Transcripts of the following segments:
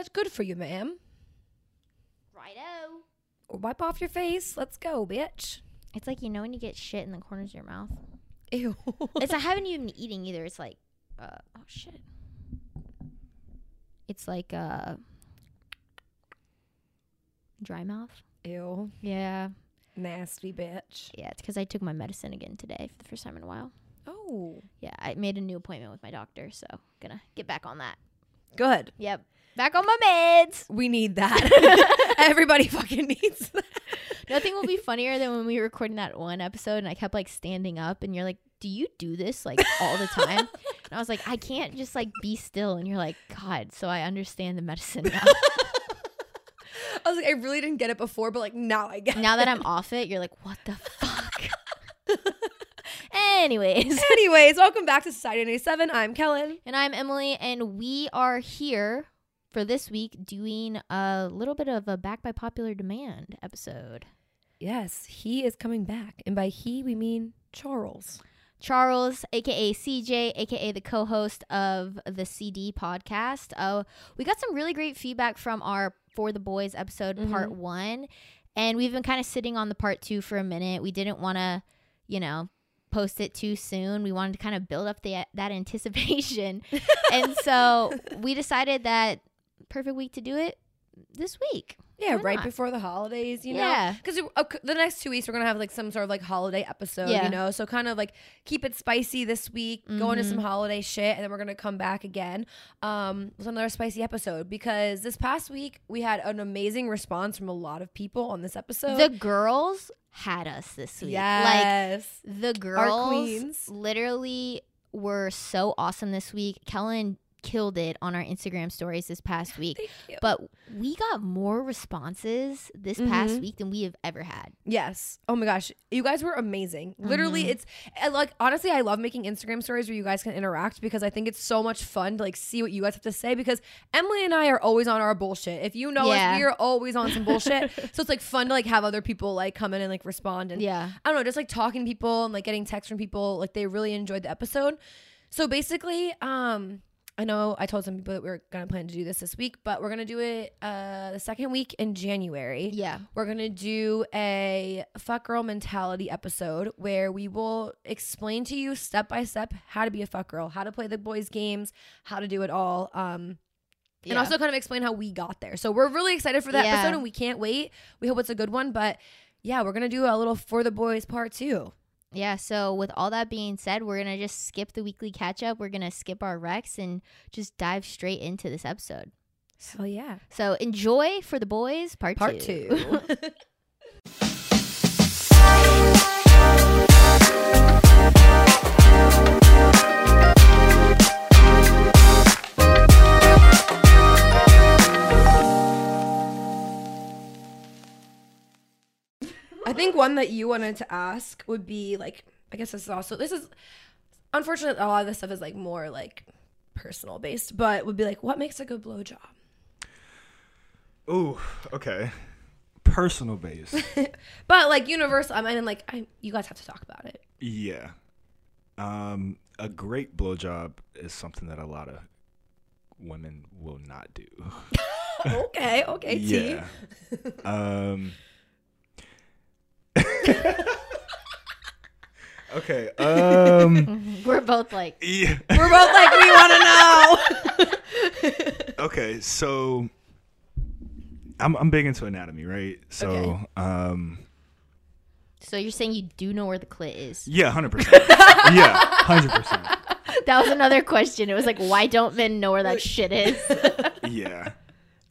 that's good for you, ma'am. Righto. Or wipe off your face. Let's go, bitch. It's like you know when you get shit in the corners of your mouth. Ew. It's I haven't even been eating either. It's like, uh, oh shit. It's like uh, dry mouth. Ew. Yeah, Nasty bitch. yeah. It's because I took my medicine again today for the first time in a while. Oh. Yeah, I made a new appointment with my doctor, so gonna get back on that. Good. Yep, back on my meds. We need that. Everybody fucking needs that. Nothing will be funnier than when we were recording that one episode and I kept like standing up and you're like, Do you do this like all the time? and I was like, I can't just like be still. And you're like, God, so I understand the medicine now. I was like, I really didn't get it before, but like now I get it. now that. I'm off it, you're like, What the fuck? Anyways. Anyways, welcome back to Society 97. I'm Kellen. And I'm Emily, and we are here for this week doing a little bit of a back by popular demand episode. Yes, he is coming back. And by he, we mean Charles. Charles, aka CJ, aka the co-host of the CD podcast. Uh, we got some really great feedback from our For the Boys episode part one, and we've been kind of sitting on the part two for a minute. We didn't want to, you know, post it too soon. We wanted to kind of build up the that anticipation, and so we decided that perfect week to do it this week. Yeah, Why right not? before the holidays, you know? Yeah. Because the next two weeks, we're going to have like some sort of like holiday episode, Yeah. you know? So kind of like keep it spicy this week, go into some holiday shit, and then we're going to come back again um, with another spicy episode. Because this past week, we had an amazing response from a lot of people on this episode. the girls had us this week. Like yes. The girls queens. literally were so awesome this week. Kellen killed it on our Instagram stories this past week. But we got more responses this past Mhm. week than we have ever had. Yes. Oh my gosh. You guys were amazing. Literally, Mm-hmm. it's I like honestly, I love making Instagram stories where you guys can interact because I think it's so much fun to like see what you guys have to say because Emily and I are always on our bullshit. If you know Yeah. us, we are always on some bullshit. so it's like fun to like have other people like come in and like respond and Yeah. I don't know, just like talking to people and like getting texts from people like they really enjoyed the episode. So basically, um I know I told some people that we were gonna plan to do this this week, but we're gonna do it uh the second week in January. Yeah. We're gonna do a fuck girl mentality episode where we will explain to you step by step how to be a fuck girl, how to play the boys' games, how to do it all. Um, and also kind of explain how we got there. So we're really excited for that Yeah. episode and we can't wait. We hope it's a good one. But yeah, we're gonna do a little for the boys part two. Yeah, so with all that being said, we're going to just skip the weekly catch up. We're going to skip our Rex and just dive straight into this episode. Hell yeah. So enjoy for the boys, part, Part two. two. I think one that you wanted to ask would be like, I guess this is also this is unfortunately a lot of this stuff is like more like personal based, but would be like, what makes a good blowjob? Ooh, okay. Personal base. But like universal, I mean, like I, you guys have to talk about it. yeah. Um, a great blowjob is something that a lot of women will not do. okay, okay, T. yeah. um. okay. Um. We're both like, Yeah. We're both like, we want to know. Okay. So. I'm I'm big into anatomy, right? So, Okay. um, so you're saying you do know where the clit is? yeah, hundred percent. Yeah, hundred percent. That was another question. It was like, why don't men know where that shit is? yeah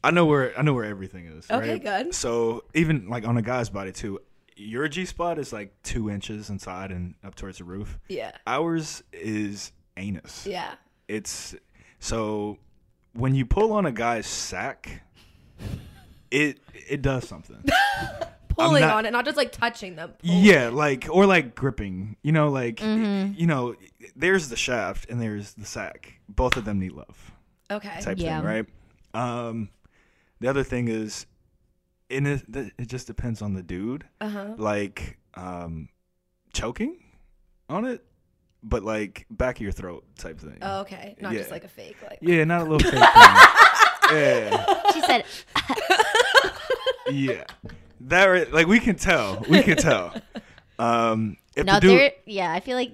i know where i know where everything is Okay, right? good. so even like on a guy's body too your g spot is like two inches inside and up towards the roof yeah, ours is anus yeah. it's so when you pull on a guy's sack it it does something Pulling not- on it, not just like touching them. yeah like or like gripping you know like Mm-hmm. you know there's the shaft and there's the sack both of them need love Okay. type Yeah. thing, right? Um, the other thing is, and it, it just depends on the dude. Uh huh. Like, um, choking on it, but like back of your throat type thing. Oh, okay. Not just like a fake. Like. Yeah, not a little fake thing. Yeah, She said, yeah, that right- like we can tell. We can tell. Um, if no, the dude, there. Yeah, I feel like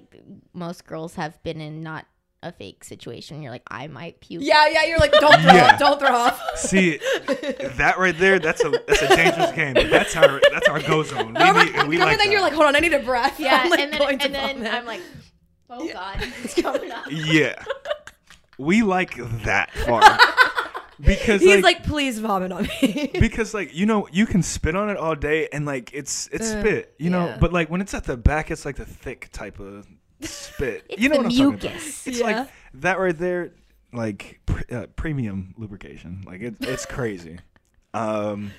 most girls have been in not a fake situation. You're like, I might puke. Yeah, yeah. You're like, don't throw Yeah. up, don't throw up. see that right there, that's a that's a dangerous game. That's our that's our go zone. We Remember, need, we remember like then you're like, hold on, I need a breath. Yeah, I'm, like, and then and then. I'm like, oh god, it's coming up. yeah, we like that far because he's like, like, please vomit on me. because like you know you can spit on it all day and like it's it's Uh, spit you know yeah. but like when it's at the back it's like the thick type of spit It's you know the what I'm talking about it's Yeah. like that right there like pr- uh, premium lubrication like it, it's crazy um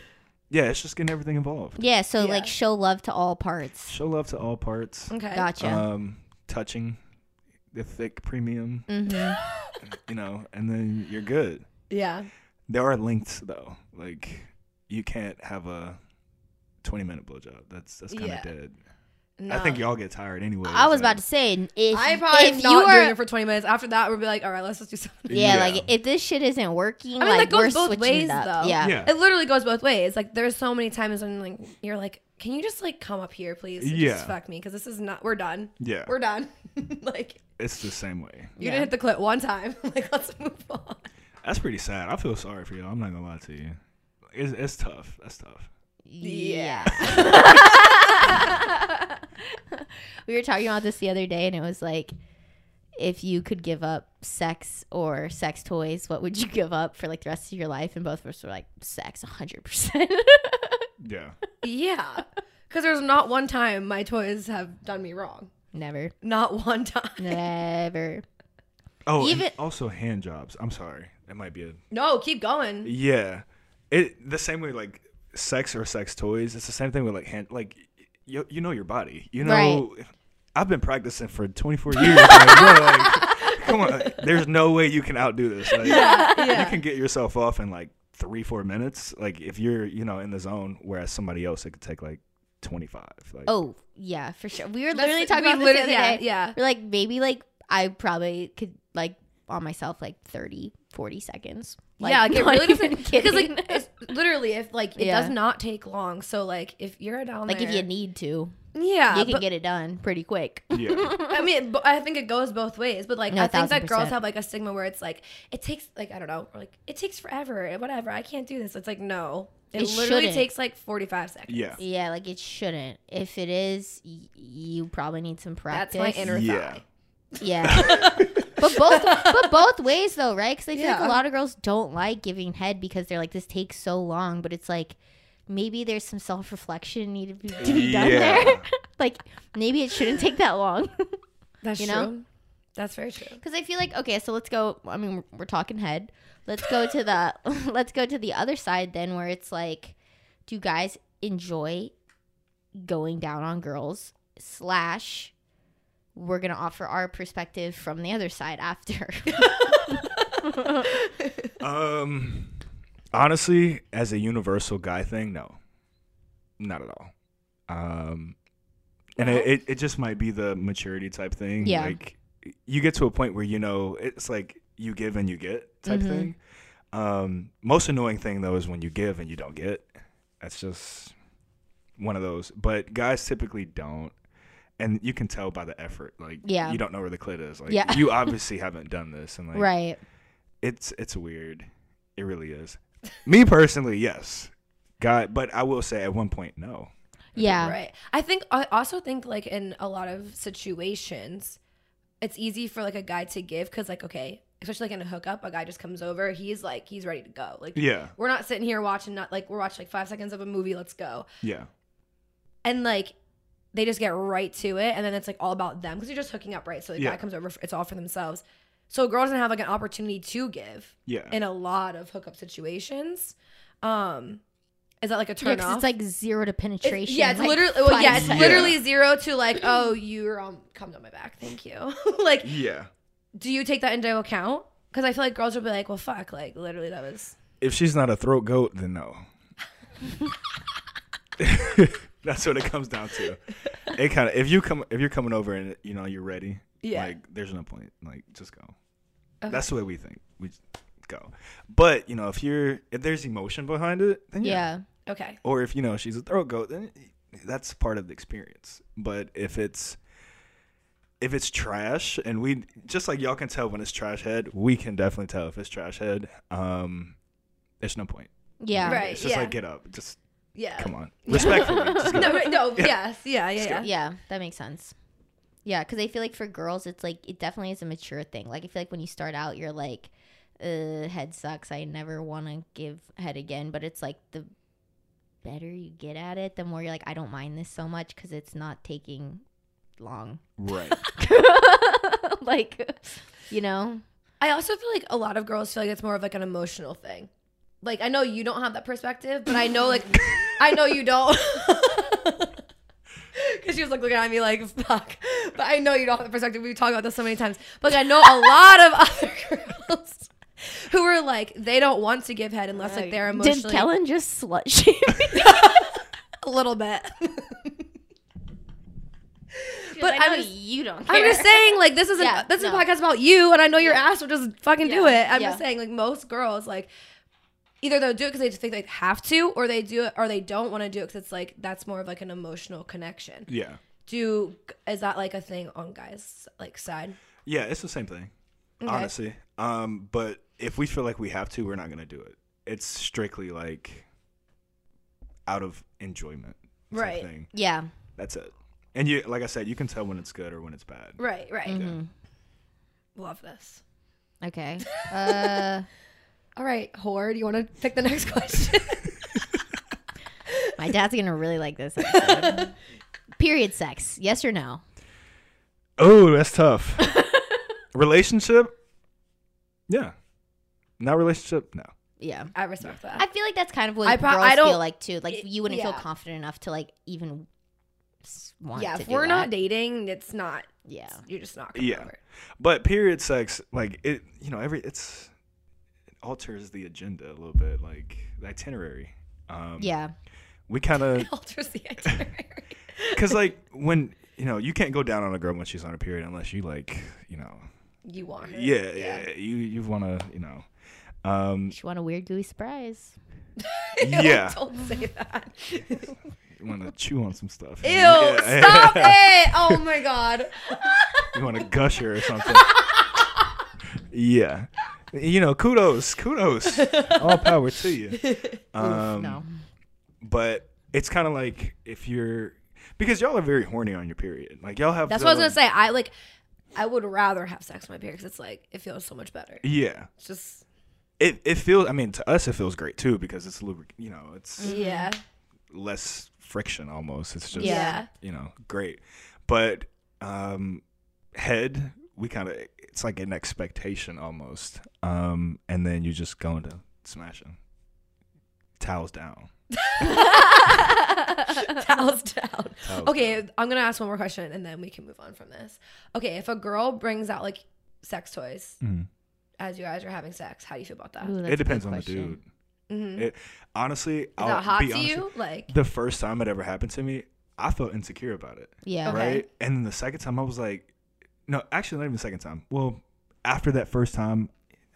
yeah it's just getting everything involved Yeah, so Yeah. like show love to all parts. show love to all parts okay. Gotcha. um touching the thick premium hmm you know and then you're good Yeah. There are links though. Like you can't have a twenty minute blowjob. That's that's kind of Yeah. dead. No. I think y'all get tired anyway. I was about to say if I probably if not you doing are it for 20 minutes. After that, we'll be like, all right, let's just do something. yeah, Yeah. like if this shit isn't working, I mean, like that goes we're both ways, up. though. Yeah. Yeah. It literally goes both ways. Like, there's so many times when like you're like, can you just like come up here, please? and Yeah. Just fuck me, because this is not. We're done. Yeah, We're done. like, it's the same way. you Yeah. didn't hit the clip one time. like, let's move on. That's pretty sad. I feel sorry for y'all. I'm not gonna lie to you. It's, it's tough. That's tough. Yeah. we were talking about this the other day, and it was like, if you could give up sex or sex toys, what would you give up for like the rest of your life? And both of us were like, sex, hundred percent. Yeah. Yeah. Because there's not one time my toys have done me wrong. Never, Not one time. never. Oh, Even- also hand jobs. I'm sorry. That might be a No, keep going. yeah. It the same way like sex or sex toys. It's the same thing with like hand like you you know your body. You know. I've been practicing for 24 years. like, bro, like, come on. There's no way you can outdo this. Like, Yeah. you can get yourself off in like three, four minutes. Like if you're, you know, in the zone, whereas somebody else it could take like 25. Like, Oh yeah, for sure. We were literally talking we about this the other yeah, day. yeah. We're like, maybe like I probably could like on myself like 30, 40 seconds. Like, yeah, like it not really doesn't because like it's, literally if like it Yeah. does not take long. So like if you're a down like there, if you need to, yeah, you can but- get it done pretty quick. yeah, I mean, but I think it goes both ways. But like No, I think that 1000%. girls have like a stigma where it's like it takes like I don't know, like it takes forever, and whatever. I can't do this. It's like no, it, It literally shouldn't. takes like forty five seconds. yeah, Yeah, like it shouldn't. If it is, y- you probably need some practice. That's practice. my inner Yeah. thigh. Yeah. But both but both ways though, right? Because I feel like a lot of girls don't like giving head because they're like, this takes so long. But it's like maybe there's some self reflection needed to be, to be done Yeah. there. like maybe it shouldn't take that long. That's You true. know? That's very true. Because I feel like okay, so let's go. I mean, we're, we're talking head. Let's go to the let's go to the other side then, where it's like, do guys enjoy going down on girls? Slash, we're gonna offer our perspective from the other side after. Um, honestly, as a universal guy thing, no, not at all. Um, and it, it, it just might be the maturity type thing. Yeah. Like you get to a point where you know it's like you give and you get type Mhm. thing. Um, most annoying thing though is when you give and you don't get. That's just one of those. But guys typically don't. And you can tell by the effort, like Yeah. you don't know where the clit is. Like Yeah. you obviously haven't done this, and like right. it's it's weird. It really is. Me personally, yes, guy. But I will say at one point, no. Yeah. Right. I think I also think like in a lot of situations, it's easy for like a guy to give because like okay, especially like in a hookup, a guy just comes over, he's like he's ready to go. Like Yeah, we're not sitting here watching not like we're watching like five seconds of a movie. Let's go. yeah, And like they just get right to it, and then it's like all about them because you're just hooking up, right? So the Yeah. guy comes over, it's all for themselves. So a girl doesn't have like an opportunity to give yeah. in a lot of hookup situations. Um, is that like a Yeah, off? it's like zero to It's- penetration. yeah, it's like, literally well, yeah, it's seconds. literally zero to like, oh, you're um come on my back, thank you. like, yeah. do you take that into account? Because I feel like girls will be like, well, fuck, like literally that was. If she's not a throat goat, then no. That's what it comes down to. It kind of if you come if you're coming over and you know you're ready. Yeah. Like there's no point. Like just go. Okay. That's the way we think. We go. But you know, if you're if there's emotion behind it, then yeah. Yeah. Okay. Or if you know she's a throat goat, then that's part of the experience. But if it's if it's trash, and we just like y'all can tell when it's trash head, we can definitely tell if it's trash head. Um, there's no point. Yeah. Right. It's just yeah. like get up, just Yeah. come on, respectfully. just get No, right, no, Yeah. yes, yeah, yeah, yeah. Yeah, that makes sense. Yeah, because I feel like for girls, it's like it definitely is a mature thing. Like I feel like when you start out, you're like, uh, "Head sucks. I never want to give head again." But it's like the better you get at it, the more you're like, "I don't mind this so much because it's not taking long." Right. like, you know, I also feel like a lot of girls feel like it's more of like an emotional thing. Like I know you don't have that perspective, but I know like I know you don't. Cause she was like looking at me like fuck, but I know you don't have the perspective. We talk about this so many times, but I know a lot of other girls who are like they don't want to give head unless like they're emotionally did Kellen just slut shame me? a little bit. but I I know was- you don't. Care. I'm just saying, like this is Yeah, a this is no. a podcast about you, and I know your ass will just fucking do it. I'm yeah. just saying, like most girls, like either they'll do it because they just think they have to, or they do it, or they don't want to do it because it's like that's more of like an emotional connection. Yeah. Do is that like a thing on guys like side? Yeah, it's the same thing. Okay. Honestly. Um, but if we feel like we have to, we're not gonna do it. It's strictly like out of enjoyment. Right. Thing. Yeah. That's it. And you like I said, you can tell when it's good or when it's bad. Right, right. Mhm. Love this. Okay. Uh, All right, whore. Do you want to pick the next question? my dad's gonna really like this episode. Period sex. Yes or no? Oh, that's tough. relationship? Yeah. Not relationship? No. Yeah. I respect that. I feel like that's kind of what I pro- girls I don't- feel like too. Like it- you wouldn't feel yeah. confident enough to like even s- want yeah, to if do we're not dating, it's not. Yeah. You're just not. Coming Yeah. Over. But period sex, like it you know, every it's it alters the agenda a little bit, like the itinerary. Um Yeah. we kinda alters the itinerary. Because like when you know you can't go down on a girl when she's on a period unless you like you know you want her. yeah yeah, you you want to you know um She want a weird gooey surprise. yeah Don't say that. you want to chew on some stuff Ew, Yeah. stop it. Oh my god. you want to gush her or something yeah you know kudos kudos all power to you um no. but it's kind of like if you're because y'all are very horny on your period like y'all have That's what I was gonna say. I like I would rather have sex on my period because it's like it feels so much better. yeah It's just it it feels i mean to us it feels great too because it's lubric you know it's yeah. less friction almost. It's just Yeah. you know great, but um, head we kind of it's like an expectation almost, um, and then you just go into smashing towels down. Towels down. Towels Okay, down. I'm gonna ask one more question and then we can move on from this. Okay, if a girl brings out like sex toys Mhm. as you guys are having sex, how do you feel about that? Ooh, It depends on the dude. Mm-hmm. It honestly, Is I'll that hot be to honest you? with- Like, The first time it ever happened to me, I felt insecure about it. Yeah. Okay. right? And then the second time, I was like, no, actually, not even the second time. Well, after that first time,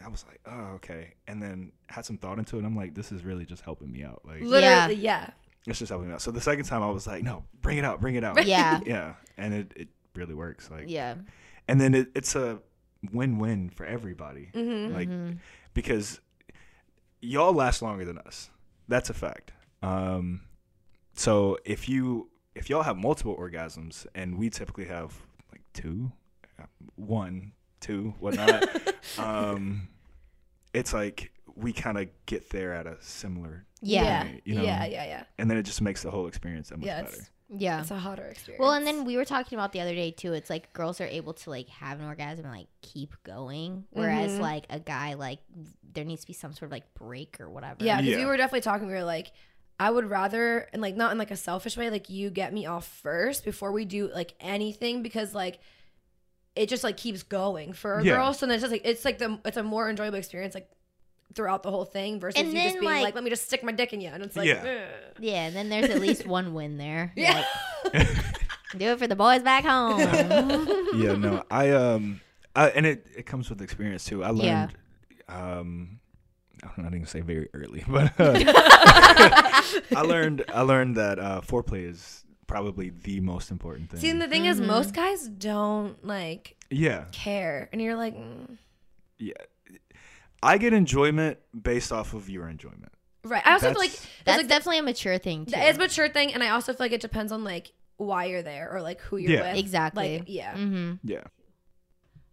I was like, oh, okay. And then had some thought into it. And I'm like, this is really just helping me out. Like, literally, yeah. it's just helping me out. So the second time, I was like, no, bring it out, bring it out. Yeah. yeah. And it, it really works. Like, Yeah. and then it, it's a win win for everybody. Mm-hmm. Like, Mhm. because y'all last longer than us. That's a fact. Um, so if you if y'all have multiple orgasms and we typically have like two, one, two, whatnot, um, it's like we kind of get there at a similar, Yeah. Yeah. You know. yeah, yeah, yeah. and then it just makes the whole experience that much Yeah, better. Yeah. it's a hotter experience. Well, and then we were talking about the other day too. It's like girls are able to like have an orgasm and like keep going, whereas Mhm. like a guy like there needs to be some sort of like break or whatever. Yeah, because we were definitely talking. We were like, I would rather, and like not in like a selfish way, like you get me off first before we do like anything because like it just like keeps going for a Yeah. girl. So then it's just like it's like the it's a more enjoyable experience like throughout the whole thing versus And you just being like, like- let me just stick my dick in you, and it's like, Yeah. "Ugh." Yeah, and then there's at least one win there. yeah, Like, do it for the boys back home. yeah, no, I um, I, and it it comes with experience too. I learned Yeah. um I'm not even say very early, but uh, I learned I learned that uh, foreplay is probably the most important thing. See, and the thing is, most guys don't like yeah, care, and you're like, mm. yeah. I get enjoyment based off of your enjoyment. right. I also feel like That's that's like definitely a mature thing too. it's a mature thing, and I also feel like it depends on like why you're there or like who you're Yeah. with. Exactly. Like, yeah. mm-hmm. Yeah.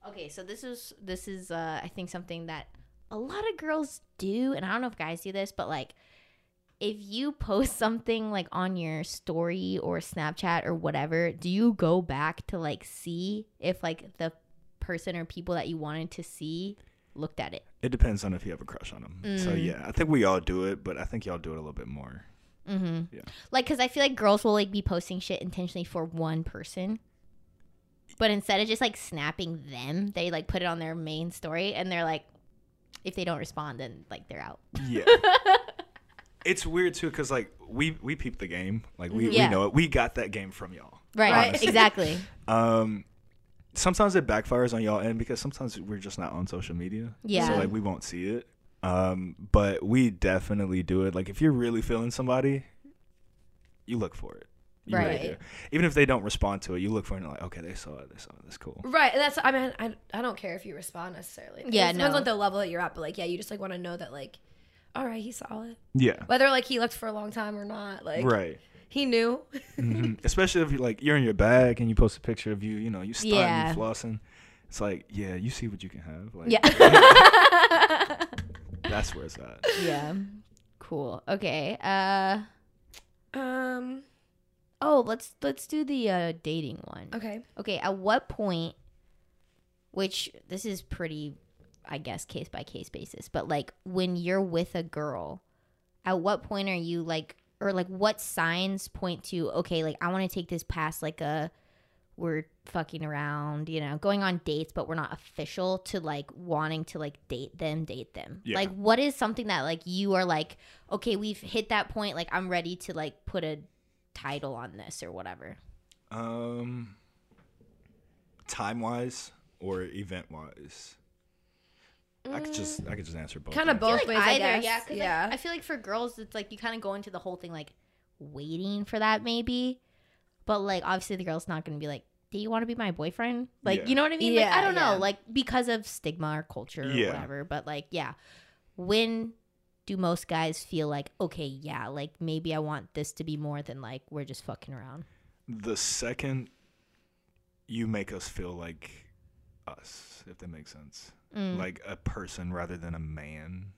Okay, so this is this is uh I think something that a lot of girls do, and I don't know if guys do this, but like if you post something like on your story or Snapchat or whatever, do you go back to like see if like the person or people that you wanted to see looked at it? It depends on if you have a crush on them. So Mm. yeah, I think we all do it, but I think y'all do it a little bit more. Mm-hmm. Yeah. Like, cause I feel like girls will like be posting shit intentionally for one person, but instead of just like snapping them, they like put it on their main story, and they're like, if they don't respond, then like they're out. Yeah. it's weird too, cause like we we peep the game, like we, Yeah. we know it. We got that game from y'all. Right. Honestly. Exactly. Um, sometimes it backfires on y'all end because sometimes we're just not on social media. Yeah. So like we won't see it. Um, but we definitely do it. Like if you're really feeling somebody, you look for it. You really Right. do. Even if they don't respond to it, you look for it and you're like, okay, they saw it. They saw it. That's cool. Right. And that's I mean I, I don't care if you respond necessarily. Yeah, It depends no. on the level that you're at, but like yeah, you just like want to know that like, all right, he saw it. Yeah. Whether like he looked for a long time or not, like right. he knew. hmm Especially if you like you're in your bag and you post a picture of you, you know, you stunting, Yeah. you flossing. It's like, yeah, you see what you can have. Like, Yeah. that's where it's at. yeah. Cool. Okay. Uh. Um. Oh, let's let's do the uh, dating one. Okay. Okay. At what point? Which this is pretty, I guess, case by case basis. But like when you're with a girl, at what point are you like, or like what signs point to okay, like I want to take this past like a we're fucking around, you know, going on dates, but we're not official to like wanting to like date them, date them. Yeah. Like, what is something that like you are like, okay, we've hit that point, like I'm ready to like put a title on this or whatever. Um, time wise or event wise, I could just mm. I could just answer both. Kind of both I ways, like I either, guess. yeah, 'cause, like, yeah. I feel like for girls, it's like you kind of go into the whole thing like waiting for that maybe, but like obviously the girl's not gonna be like, "Do you want to be my boyfriend?" Like Yeah. you know what I mean? like, I don't know, yeah. like because of stigma or culture or Yeah. whatever. But like, yeah, when do most guys feel like, okay, yeah, like maybe I want this to be more than like we're just fucking around? the second you make us feel like us, if that makes sense, Mm. like a person rather than a man.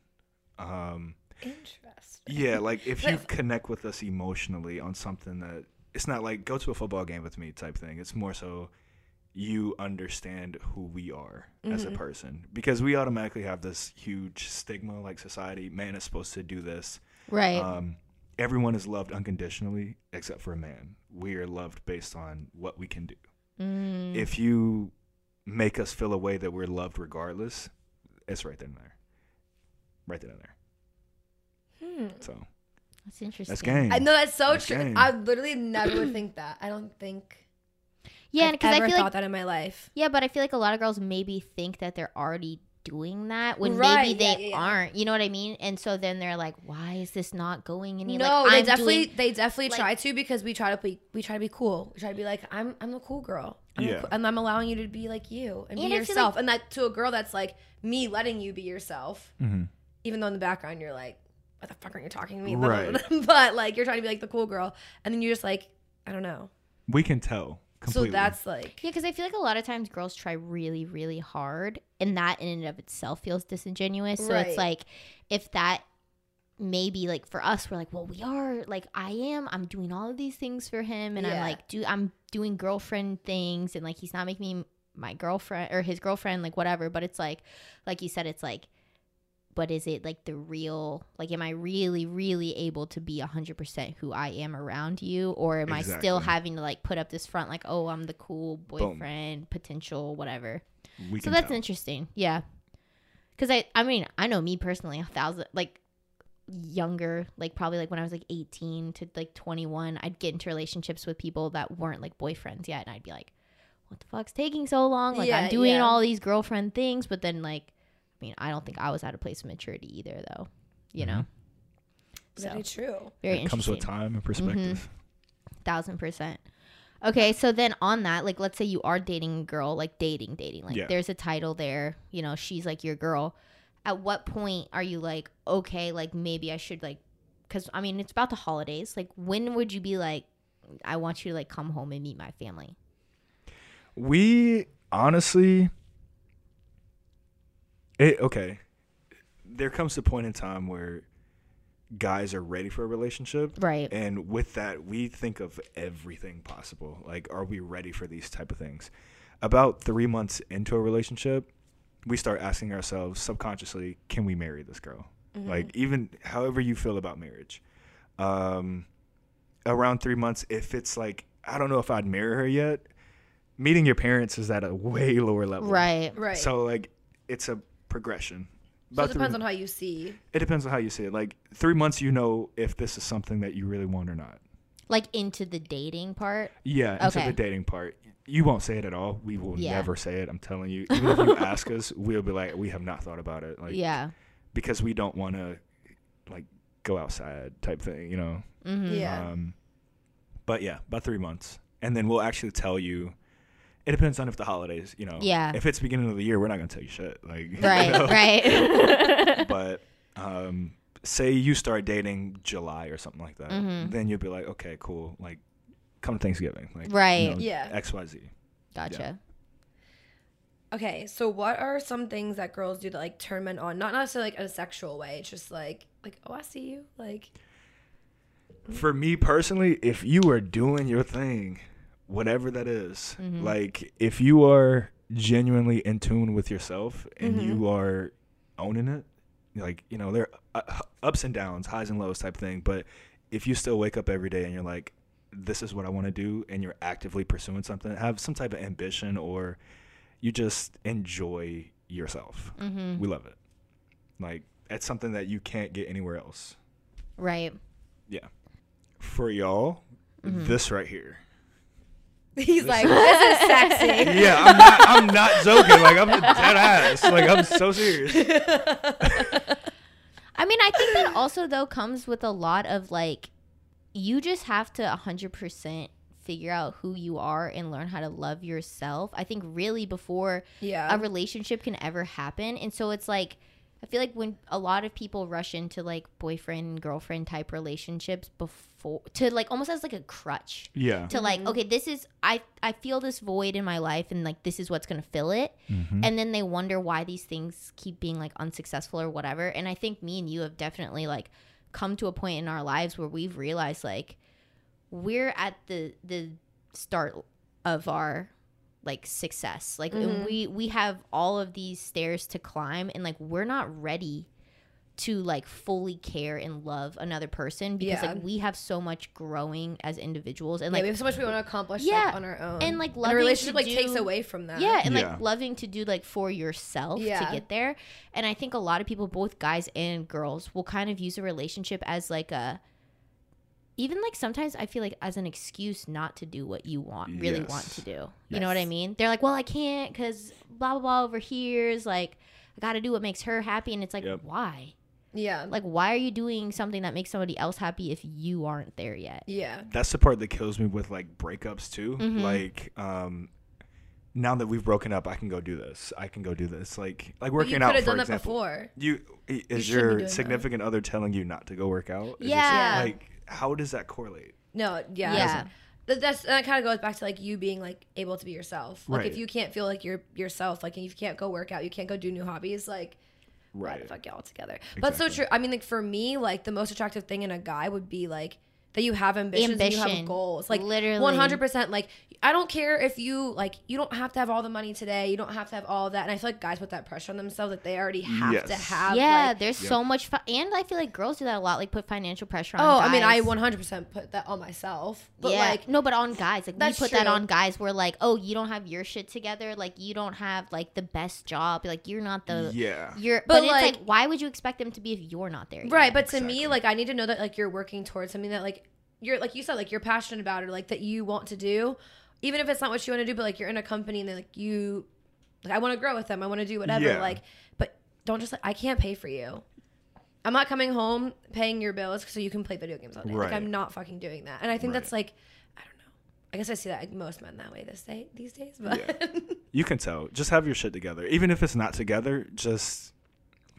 Um, Interesting. yeah, like if you connect with us emotionally on something that it's not like go to a football game with me type thing. It's more so you understand who we are as a person because we automatically have this huge stigma like society man is supposed to do this Right. um, everyone is loved unconditionally except for a man. We are loved based on what we can do. Mm. If you make us feel a way that we're loved regardless, it's right then and there. Right then and there. Hmm. So That's interesting. that's game. I know that's so That's true. game. I literally never would think that. I don't think Yeah, because I ever feel thought like that in my life. Yeah, but I feel like a lot of girls maybe think that they're already doing that when Right, maybe they yeah, yeah. aren't. You know what I mean? And so then they're like, "Why is this not going any?" No, like, they I'm definitely doing- they definitely like- try to because we try to be we try to be cool. We try to be like I'm I'm the cool girl. I'm Yeah. cool- and I'm allowing you to be like you and, And be I feel yourself. and that to a girl that's like me letting you be yourself, Mhm. even though in the background you're like, what the fuck are you talking to me? Right. but like you're trying to be like the cool girl, and then you're just like I don't know. We can tell completely. So that's like Yeah, because I feel like a lot of times girls try really, really hard, and that in and of itself feels disingenuous. So Right. it's like, if that maybe like for us, we're like, well, we are like, I am, I'm doing all of these things for him, and I'm like, do I'm doing girlfriend things, and like he's not making me my girlfriend or his girlfriend, like whatever. But it's like, like you said, it's like. But is it like the real, like, am I really, really able to be 100% who I am around you? Or am I still having to like put up this front, like, oh, I'm the cool boyfriend, potential, whatever. we So that's tell. interesting. Yeah. Cause I, I mean, I know me personally, a thousand, like younger, like probably like when I was like 18 to like 21, I'd get into relationships with people that weren't like boyfriends yet. And I'd be like, what the fuck's taking so long? Like Yeah, I'm doing yeah. all these girlfriend things, but then like mean, I don't think I was at a place of maturity either, though. You know. So Very true. very it comes with time and perspective. Mm-hmm. Thousand percent. Okay, so then on that, like, let's say you are dating a girl, like dating, dating, like, Yeah. there's a title there, you know, she's like your girl. At what point are you like, okay, like, maybe I should, like, because I mean, it's about the holidays. Like, when would you be like, I want you to, like, come home and meet my family? We honestly, it okay. There comes a point in time where guys are ready for a relationship, Right. and with that, we think of everything possible. Like, are we ready for these type of things? About three months into a relationship, we start asking ourselves subconsciously, can we marry this girl? Like, even however you feel about marriage. Um, around three months, if it's like, I don't know if I'd marry her yet, meeting your parents is at a way lower level. Right. Right. So, like, it's a progression. So it depends three- on how you see. it depends on how you see it. Like, three months, you know if this is something that you really want or not. Like, into the dating part. Yeah, into Okay. the dating part. You won't say it at all. We will Yeah. never say it. I'm telling you. Even if you ask us, we'll be like, we have not thought about it. Like, yeah. because we don't want to, like, go outside type thing, you know? Mm-hmm. Yeah. Um, but yeah, about three months. And then we'll actually tell you. It depends on if the holidays, you know. Yeah. If it's beginning of the year, we're not going to tell you shit. Like, you Right. know? Right. but um, say you start dating July or something like that, Mhm. then you'll be like, okay, cool. Like, come Thanksgiving. Like, Right. You know, Yeah. X, Y, Z. gotcha. Okay, so what are some things that girls do that like turn men on? Not necessarily like in a sexual way. It's just like like oh I see you. Like For me personally, if you are doing your thing, whatever that is, Mhm. like if you are genuinely in tune with yourself and Mhm. you are owning it, like you know there are uh, ups and downs, highs and lows type thing. But if you still wake up every day and you're like, this is what I want to do, and you're actively pursuing something, have some type of ambition, or you just enjoy yourself. Mm-hmm. We love it. Like it's something that you can't get anywhere else. Right. Yeah. For y'all, Mm-hmm. this right here. he's like this is sexy. Yeah, I'm not. I'm not joking. Like I'm a dead ass. Like I'm so serious. I mean, I think that also though comes with a lot of like you just have to 100% figure out who you are and learn how to love yourself. I think really before Yeah. a relationship can ever happen. And so it's like I feel like when a lot of people rush into like boyfriend and girlfriend type relationships before to like almost as like a crutch Yeah. to like mm-hmm. okay this is I I feel this void in my life and like this is what's going to fill it. Mm-hmm. And then they wonder why these things keep being like unsuccessful or whatever. And I think me and you have definitely like come to a point in our lives where we've realized like we're at the the start of our like success like and mm-hmm. we we have all of these stairs to climb and like we're not ready to like fully care and love another person because Yeah. like we have so much growing as individuals and yeah, like we have so much we want to accomplish Yeah, like, on our own. and, like, a loving relationship to like takes away from that. yeah, and Yeah. like loving to do like for yourself Yeah. to get there. And I think a lot of people, both guys and girls, will kind of use a relationship as like a even like sometimes I feel like as an excuse not to do what you want really want to do. You know what I mean? They're like, "Well, I can't cuz blah blah blah over here is like I got to do what makes her happy." And it's like, Yep. "Why? Yeah. Like why are you doing something that makes somebody else happy if you aren't there yet?" yeah. That's the part that kills me with like breakups too. Mhm. Like, um, now that we've broken up, I can go do this. I can go do this. Like, like But working you out could have for done that example. before. You is shouldn't your doing that. significant other telling you not to go work out? Is it- Yeah. like, how does that correlate? No, yeah. Yeah. Th- That's that kind of goes back to like you being like able to be yourself. Like if you can't feel like you're yourself, like if you can't go work out, you can't go do new hobbies, like why Right. the fuck y'all together? But so Exactly. true. I mean, like for me, like the most attractive thing in a guy would be like that you have ambitions and you have goals. Like Literally. one hundred percent. Like I don't care if you like you don't have to have all the money today. You don't have to have all of that. And I feel like guys put that pressure on themselves that they already have to have. yeah, like- there's Yep. so much fi- and I feel like girls do that a lot like put financial pressure on oh, I mean, I one hundred percent put that on myself. But yeah. like no, but on guys, like we That's put that on guys. Where like, oh, you don't have your shit together. Like you don't have like the best job. Like you're not the. yeah. You're, But, but, it's like- like, why would you expect them to be if you're not there? yet? Right, but to me, like I need to know that like you're working towards something that like you're like you said, like you're passionate about or like that you want to do. Even if it's not what you want to do, but like you're in a company and then like you like I want to grow with them, I want to do whatever. Yeah. Like but don't just like I can't pay for you. I'm not coming home paying your bills so you can play video games all day. Like I'm not fucking doing that. And I think Right. that's like I don't know. I guess I see that like most men that way this day these days. But You can tell. Just have your shit together. Even if it's not together, just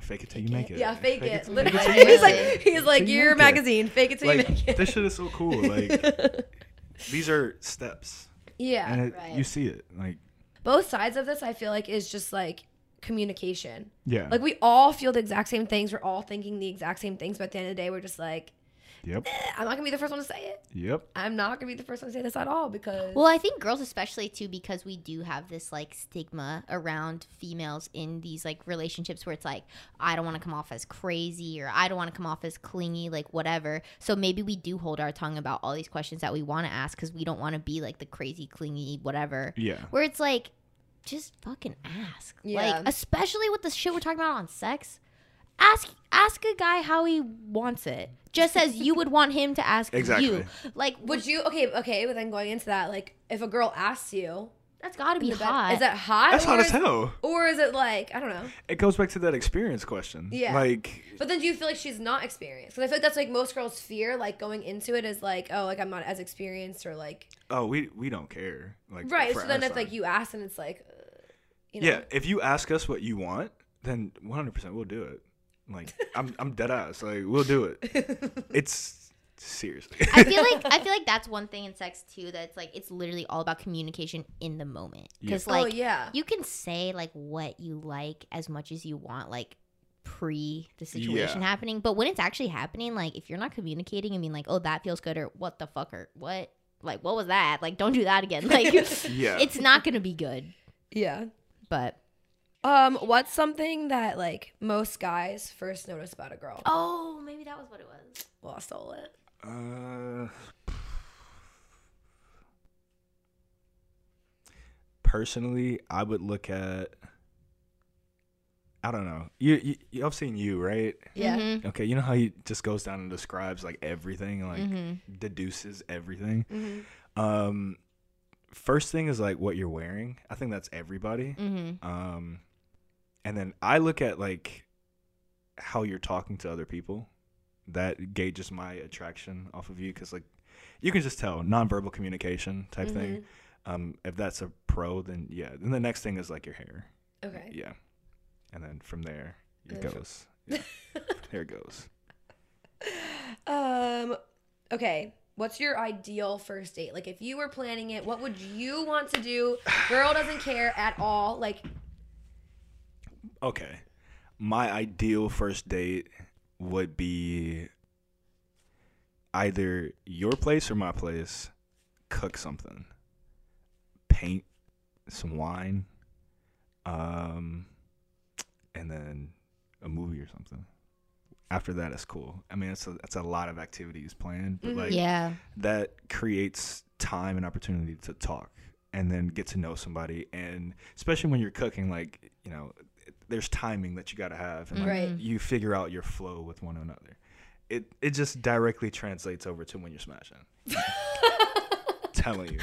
fake it till you make it. yeah, fake, it. till- Literally. fake it he's like it. he's like you your it. magazine. Fake it till you Like make it. this shit is so cool. Like these are steps, yeah. and it, right. you see it. Like Both sides of this I feel like is just like communication. yeah, Like we all feel the exact same things. We're all thinking the exact same things, but at the end of the day, we're just like, yep, eh, I'm not gonna be the first one to say it. yep. I'm not gonna be the first one to say this at all because Well, I think girls especially too because we do have this like stigma around females in these like relationships where it's like I don't want to come off as crazy or I don't want to come off as clingy like whatever. So maybe we do hold our tongue about all these questions that we want to ask cuz we don't want to be like the crazy clingy whatever. Yeah, Where it's like just fucking ask. Yeah. Like especially with the shit we're talking about on sex. Ask ask a guy how he wants it. Just as you would want him to ask Exactly. you. Like would you okay okay? But then going into that, like if a girl asks you, that's got to be in the bed, hot. is that hot? that's or hot as hell. Or is it like I don't know? It goes back to that experience question. Yeah. like But then do you feel like she's not experienced? Because I feel like that's like most girls' fear, like going into it is like, oh, like I'm not as experienced or like oh, we we don't care. Like right. So then our if like you ask and it's like, uh, you know, yeah, if you ask us what you want, then 100 percent we'll do it. Like I'm I'm dead ass. Like we'll do it. It's seriously. I feel like I feel like that's one thing in sex too. That's like it's literally all about communication in the moment. Because oh like yeah, you can say like what you like as much as you want, like pre the situation Yeah. happening. But when it's actually happening, like if you're not communicating and being like, oh that feels good or what the fuck or what like what was that? Like don't do that again. Like yeah. it's not gonna be good. yeah. But Um, what's something that like most guys first notice about a girl? oh, maybe that was what it was. Well, I stole it. Uh, personally, I would look at. I don't know. You, you, you I've seen you, right? Yeah. Mhm. Okay, you know how he just goes down and describes like everything, like Mhm. deduces everything. Mm-hmm. Um, first thing is like what you're wearing. I think that's everybody. Mhm. Um, and then I look at like how you're talking to other people. That gauges my attraction off of you because like you can just tell nonverbal communication type thing. Um, if that's a pro, then yeah. Then the next thing is like your hair. Okay. Yeah, and then from there it goes. Yeah. there it goes. Um. Okay. What's your ideal first date? Like, if you were planning it, what would you want to do? Girl doesn't care at all. Like, Okay. My ideal first date would be either your place or my place. Cook something. Paint some wine. Um and then a movie or something. After that it's cool. I mean it's a it's a lot of activities planned, but Mhm. like Yeah. that creates time and opportunity to talk and then get to know somebody and especially when you're cooking like you know there's timing that you got to have and like, Right. you figure out your flow with one another it it just directly translates over to when you're smashing telling you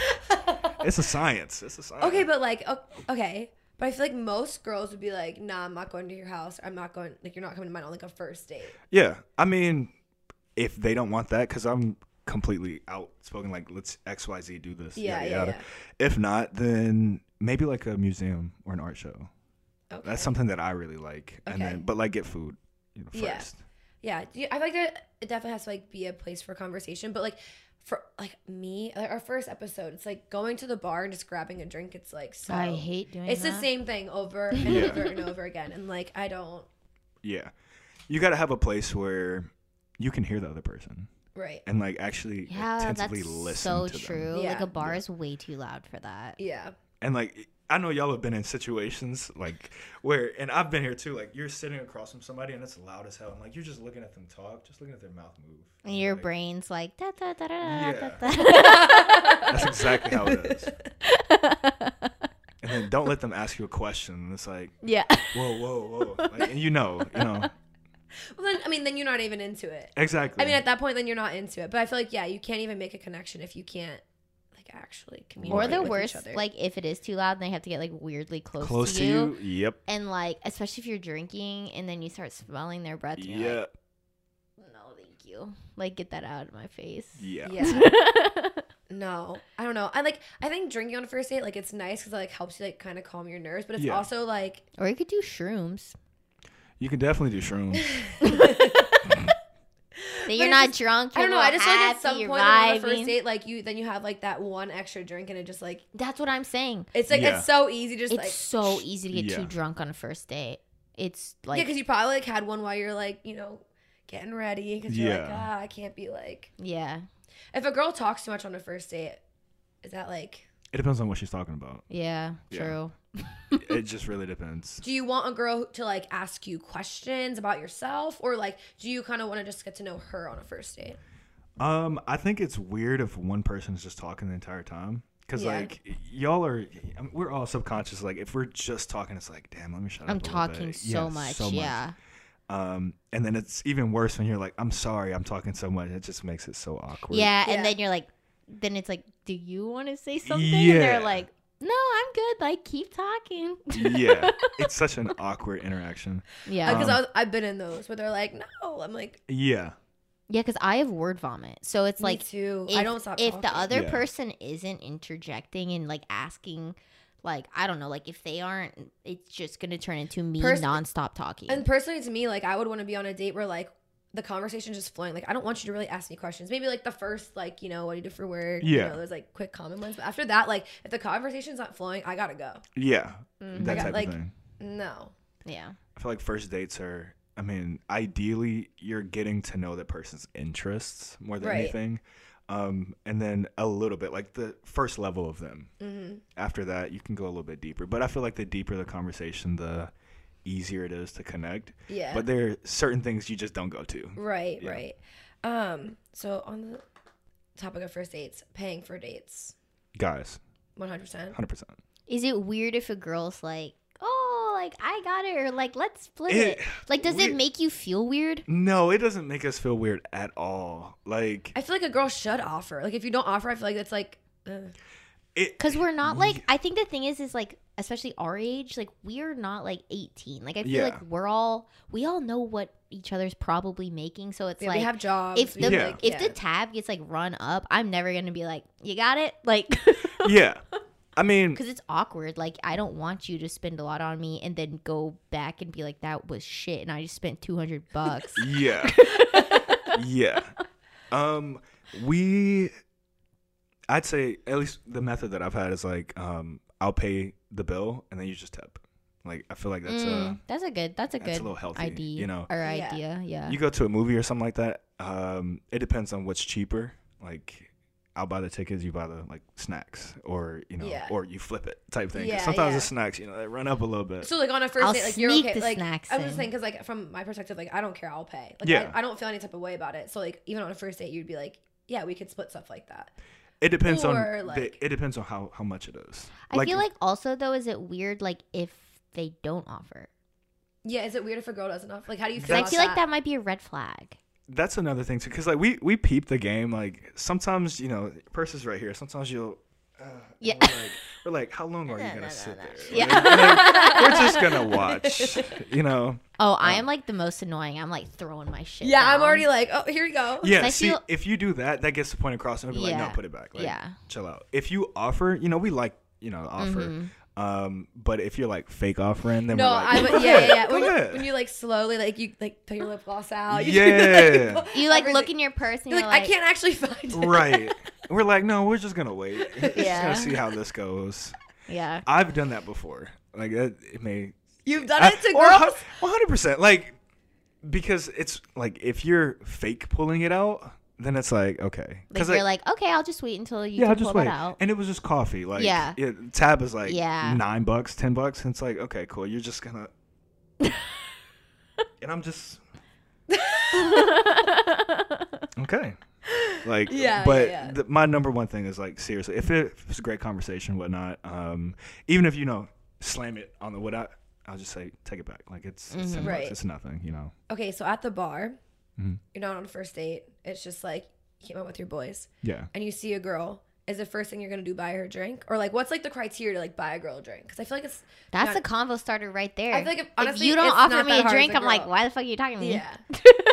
it's a science it's a science okay, but like, okay, but I feel like most girls would be like, "Nah, I'm not going to your house. I'm not going. Like, you're not coming to mine on like a first date." yeah i mean if they don't want that because i'm completely outspoken like let's xyz do this Yeah, yada, yeah, yada. yeah. if not then maybe like a museum or an art show Okay. That's something that I really like. And then, but like get food you know, Yeah. first. Yeah, do you- I feel like there, it definitely has to like be a place for conversation. But like for like me, like our first episode, it's like going to the bar and just grabbing a drink. It's like so. I hate doing it. It's that. the same thing over and Yeah. over and over again, and like I don't. Yeah. You got to have a place where you can hear the other person Right. and like actually Yeah, attentively that's listen so to them. true. Like a bar Yeah. is way too loud for that. Yeah. And like I know y'all have been in situations like where and I've been here too like you're sitting across from somebody and it's loud as hell and like you're just looking at them talk, just looking at their mouth move. And your like, brain's like da da da da Yeah. da da. That's exactly how it is. And then don't let them ask you a question. And it's like, yeah. whoa, whoa, whoa. Like, and you know, you know. Well, then I mean, then you're not even into it. Exactly. I mean, at that point, then you're not into it. But I feel like yeah, you can't even make a connection if you can't like like actually Or the with worst, each other. like if it is too loud, and they have to get like weirdly close, Close to you. Yep. And like, especially if you're drinking and then you start smelling their breath, and you're Yeah. like, no, thank you. Like, get that out of my face. Yeah. yeah. No, I don't know. I like. I think drinking on a first date, like, it's nice because it like helps you like kind of calm your nerves, but it's Yeah. also like or you could do shrooms. You can definitely do shrooms. Then you're not just- drunk. I You're don't know. I just feel like at some you're point like, on a first date, like you then you have like that one extra drink, and it just like That's what I'm saying. it's like Yeah. it's so easy, just It's like so easy to get Yeah. too drunk on a first date. It's like yeah, like, because you probably like had one while you're like you know getting ready because you're like ah I can't be like yeah, if a girl talks too much on a first date, is that like It depends on what she's talking about. yeah, Yeah. true. It just really depends. do you want a girl to like ask you questions about yourself or like do you kind of want to just get to know her on a first date? Um, I think it's weird if one person is just talking the entire time. Cause Yeah. like y'all are, I mean, we're all subconscious. Like if we're just talking, it's like, damn, let me shut up. I'm up. a little talking bit. so, Yeah, much, so Yeah. Um, and then it's even worse when you're like, I'm sorry, I'm talking so much. It just makes it so awkward. yeah, Yeah. and then you're like, then it's like, do you want to say something? And they're like, no, I'm good. Like, keep talking. yeah. It's such an awkward interaction. yeah, Because Um, I was, I've been in those where they're like no, I'm like Yeah. yeah, because I have word vomit, so it's like like too. if, I don't stop. if the other Yeah. person isn't interjecting and like asking like i don't know like if they aren't it's just gonna turn into me Pers- nonstop talking And personally, to me, like I would want to be on a date where like the conversation just flowing. Like I don't want you to really ask me questions. Maybe like the first like you know what do you do for work. You Yeah. know, those like quick common ones. But after that, like if the conversation's not flowing, I gotta go. Yeah. Mhm. That I got, type like- of thing. No. yeah I feel like first dates are. I mean, ideally, you're getting to know that person's interests more than Right. anything, um, and then a little bit like the first level of them. hmm After that, you can go a little bit deeper. But I feel like the deeper the conversation, the easier it is to connect. Yeah. But there are certain things you just don't go to. right. Yeah. Right. Um. So on the topic of first dates, paying for dates, Guys, one hundred percent. hundred percent. is it weird if a girl's like oh like i got it or like let's split It- it, like does we- it make you feel weird No, it doesn't make us feel weird at all. Like I feel like a girl should offer. Like if you don't offer, I feel like it's like. Uh, because we're not like i think the thing is is like especially our age like we're not like 18 like i feel Yeah. like we're all we all know what each other's probably making so it's yeah, like we have jobs. if the Yeah. like, if yeah. the tab gets like run up, I'm never gonna be like, you got it, like, yeah. I mean, because it's awkward. Like, I don't want you to spend a lot on me and then go back and be like, that was shit, and I just spent two hundred bucks. yeah. yeah. Um we I'd say at least the method that I've had is like um I'll pay the bill and then you just tip. Like I feel like that's Mm, a that's a good. That's a that's good a little healthy, idea. you know. or Yeah. idea. Yeah. You go to a movie or something like that, um it depends on what's cheaper. Like I'll buy the tickets, you buy the like snacks, or you know, Yeah. or you flip it type thing. Yeah, sometimes yeah. the snacks, you know, they run up a little bit. So like on a 1st date, like you're okay. the like snacks I was in. just saying because like from my perspective, like I don't care, I'll pay. Like Yeah. I, I don't feel any type of way about it. So like even on a first date, you'd be like, yeah, we could split stuff like that. It depends on Or, the, it depends on how how much it is. I feel like also though, is it weird like if they don't offer? Yeah, is it weird if a girl doesn't offer? Like how do you feel? I about feel like that might be a red flag. that's another thing too because like we we peep the game like sometimes you know purse is right here sometimes you'll. Uh, yeah. We're like, we're like how long are you gonna no, no, sit no. there Yeah. Like, like, we're just gonna watch you know Oh, I am like the most annoying. I'm like throwing my shit. Yeah, I'm down. already like, oh, here you go. yeah I see feel- if you do that that gets the point across and I'll be like Yeah. no put it back like, Yeah. chill out if you offer you know we like you know offer Mhm. um but if you're like fake offering then No, we're like I'm go yeah, yeah, yeah. go When you, ahead. when you like slowly like you like put your lip gloss out. You Yeah. You like everything. look in your purse and You're you're like, like, I can't actually find it. right we're like no we're just gonna wait just Yeah. gonna see how this goes Yeah. I've done that before. Like it, it may. You've done I- it to girls. One hundred percent. Like because it's like if you're fake pulling it out, then it's like okay. Like you're like, okay, I'll just wait until you yeah, I'll can just pull wait. out. And it was just coffee. Like Yeah. it- tab is like Yeah. nine bucks, ten bucks, and it's like okay, cool. You're just gonna. and I'm just okay. Like Yeah, but yeah, yeah. The, my number one thing is like seriously, if, it, if it's a great conversation, whatnot, um, even if you know slam it on the what I, I'll just say take it back. Like it's, it's ten Mhm. Right. it's nothing, you know. Okay, so at the bar, Mhm. you're not on a first date. It's just like you came out with your boys, Yeah, and you see a girl, is the first thing you're gonna do buy her a drink, or like what's like the criteria to like buy a girl a drink? Because I feel like it's That's not- a convo starter right there. I feel like if, honestly, if you don't offer me a drink, I'm like, why the fuck are you talking to me? Yeah.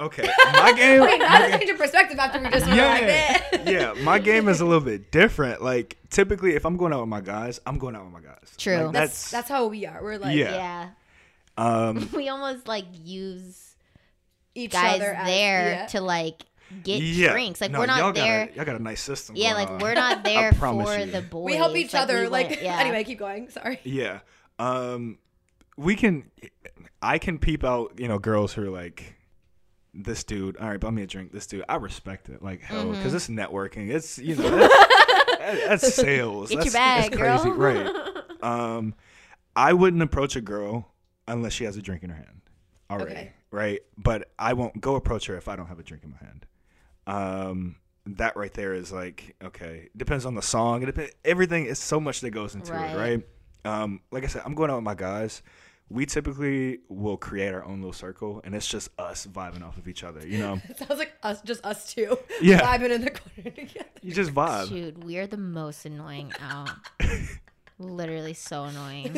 Okay, my game. Wait, my now game- change your perspective after we just went like yeah, that. yeah. My game is a little bit different. Like typically, if I'm going out with my guys, I'm going out with my guys. True. Like, That's that's that's how we are. We're like Yeah. Yeah. um. We almost like use each guys other as- there yeah. to like get yeah. drinks. Like No, we're y'all not got there. A, y'all got a nice system. yeah, like on. we're not there for you. the boys. we help each Like, other. Like went- yeah. anyway, keep going. Sorry. Yeah. Um. We can. I can peep out. You know, girls who are like. This dude, all right, buy me a drink. This dude, I respect it like hell Mm-hmm. because it's networking. It's you know that's, that's sales. Get your that's, bag, that's girl. crazy, right? Um, I wouldn't approach a girl unless she has a drink in her hand already, Okay. right? But I won't go approach her if I don't have a drink in my hand. Um, that right there is like okay. Depends on the song. It depends. Everything is so much that goes into Right. it, right? Um, like I said, I'm going out with my guys. We typically will create our own little circle, and it's just us vibing off of each other. You know, It sounds like us, just us two. Yeah. vibing in the corner together. you just vibe. Dude, we are the most annoying out. Literally so annoying.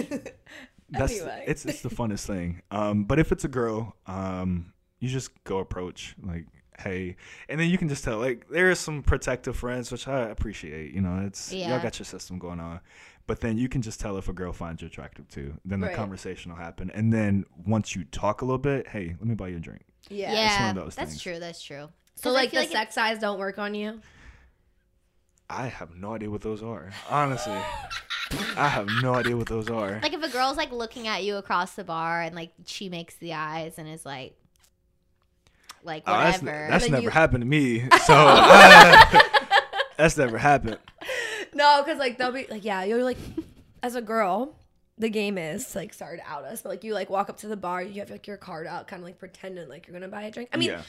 That's Anyway. it's it's the funnest thing. Um, but if it's a girl, um, you just go approach like, hey, and then you can just tell like there are some protective friends, which I appreciate. You know, it's Yeah. y'all got your system going on. But then you can just tell if a girl finds you attractive too. Then the Right. conversation will happen, and then once you talk a little bit, hey, let me buy you a drink. Yeah. Yeah, one of those that's things. true. That's true. So like the it- sex eyes don't work on you. I have no idea what those are. Honestly, I have no idea what those are. like if a girl's like looking at you across the bar and like she makes the eyes and is like, like Oh, that's whatever. that's never you- happened to me. So uh, that's never happened. No, because like they'll be like, yeah, you're like, as a girl, the game is like, sorry to out us, but like you like walk up to the bar, you have like your card out, kind of like pretending like you're gonna buy a drink. I mean, Yeah.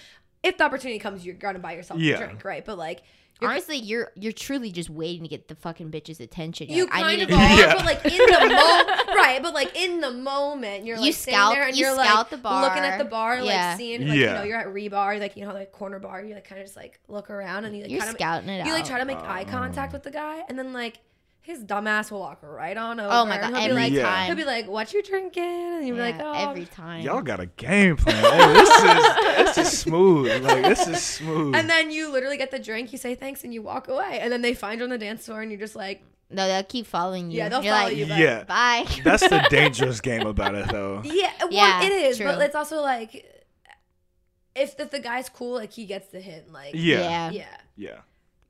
if the opportunity comes, you're gonna buy yourself Yeah. a drink, right? But like, you're, Honestly, you're you're truly just waiting to get the fucking bitch's attention. You're you like, I kind need of to are, Yeah. but like in the moment, right? But like in the moment, you're You like sitting scout- there and you are scout like the bar. looking at the bar, Yeah. like seeing, like you know, you're at rebar, like you know, like corner bar, you like kind of just like look around and you like You're kind of scouting it you like try to make eye Oh. contact with the guy, and then like his dumbass will walk right on oh over. Oh my god, he'll every be like, Yeah. time. he'll be like, "What you drinking?" And you'll be like, "Oh." every time. Y'all got a game plan. Hey, this is this is smooth. Like this is smooth. and then you literally get the drink, you say thanks, and you walk away. And then they find you on the dance floor, and you're just like, no, they'll keep following you. Yeah, they'll You're follow like, you. but- yeah, Bye. that's the dangerous game about it, though. "Yeah, well, Yeah, it is." true. But it's also like, if if the guy's cool, like he gets the hint. Like, Yeah, yeah. yeah. yeah.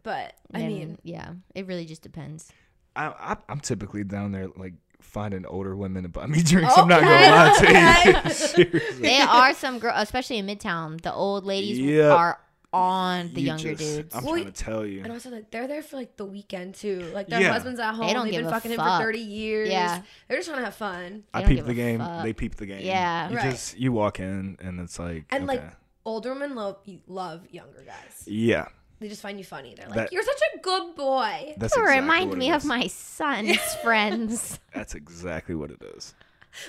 But I And, mean, yeah, it really just depends. I, I, I'm typically down there like finding older women to buy me drinks. I'm not gonna lie to you. okay. Seriously. There are some girls, especially in Midtown, the old ladies Yeah. are on the You younger just- dudes. I'm Well, trying to tell you. and also like they're there for like the weekend too. Like their Yeah. husband's at home. They don't They've give been a fucking him fuck. for thirty years. Yeah. they're just trying to have fun. I They don't peep the game. fuck. They peep the game. Yeah. You Right. just you walk in and it's like And like older women love love younger guys. yeah. They just find you funny. They're like, That- "You're such a good boy." That's It exactly reminds what me it of my son's friends. That's exactly what it is.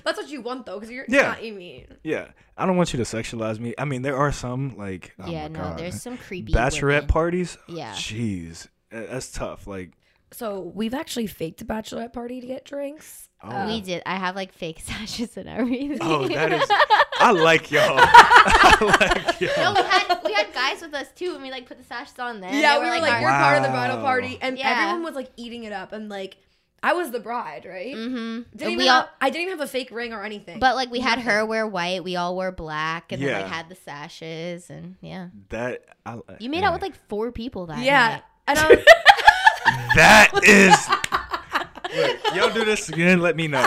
That's what you want though, because you're Yeah. not you mean. Yeah, I don't want you to sexualize me. I mean, there are some like oh yeah, my no, God. there's some creepy bachelorette women. parties. Yeah. jeez, that's tough. Like, So we've actually faked a bachelorette party to get drinks. oh, Uh, We did. I have like fake sashes and everything. oh, that is. I like y'all. I like no, y'all. we had we had guys with us too, and we like put the sashes on them. yeah, They we were like, our- "You're part of the bridal party," and Yeah. everyone was like eating it up, and like I was the bride, right? Mhm. Didn't even we all, have, I didn't even have a fake ring or anything. but like we had Nothing. her wear white. We all wore black, and then Yeah. like had the sashes, and yeah. That I, You made out with like four people that yeah, night. and I was, that is. Look, y'all do this again. Let me know.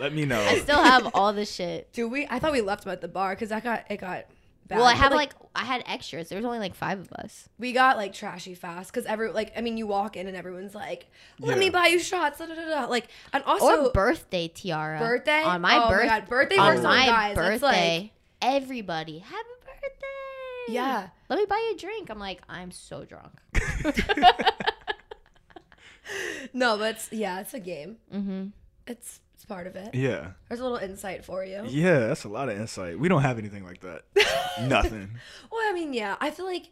Let me know. I still have all the shit. do we? I thought we left them at the bar because I got it got. Bad. Well, I have like I had extras. There was only like five of us. we got like trashy fast because every like I mean you walk in and everyone's like, "Let Yeah. me buy you shots," da, da, da, da. like and also or birthday tiara. birthday on my oh birth- God, birthday on works my on guys. birthday. That's like everybody, happy birthday. yeah. Let me buy you a drink. I'm like, I'm so drunk. No, but it's, yeah, it's a game. Mm-hmm. It's it's part of it. Yeah. There's a little insight for you. Yeah, that's a lot of insight. We don't have anything like that. Nothing. Well, I mean, yeah, I feel like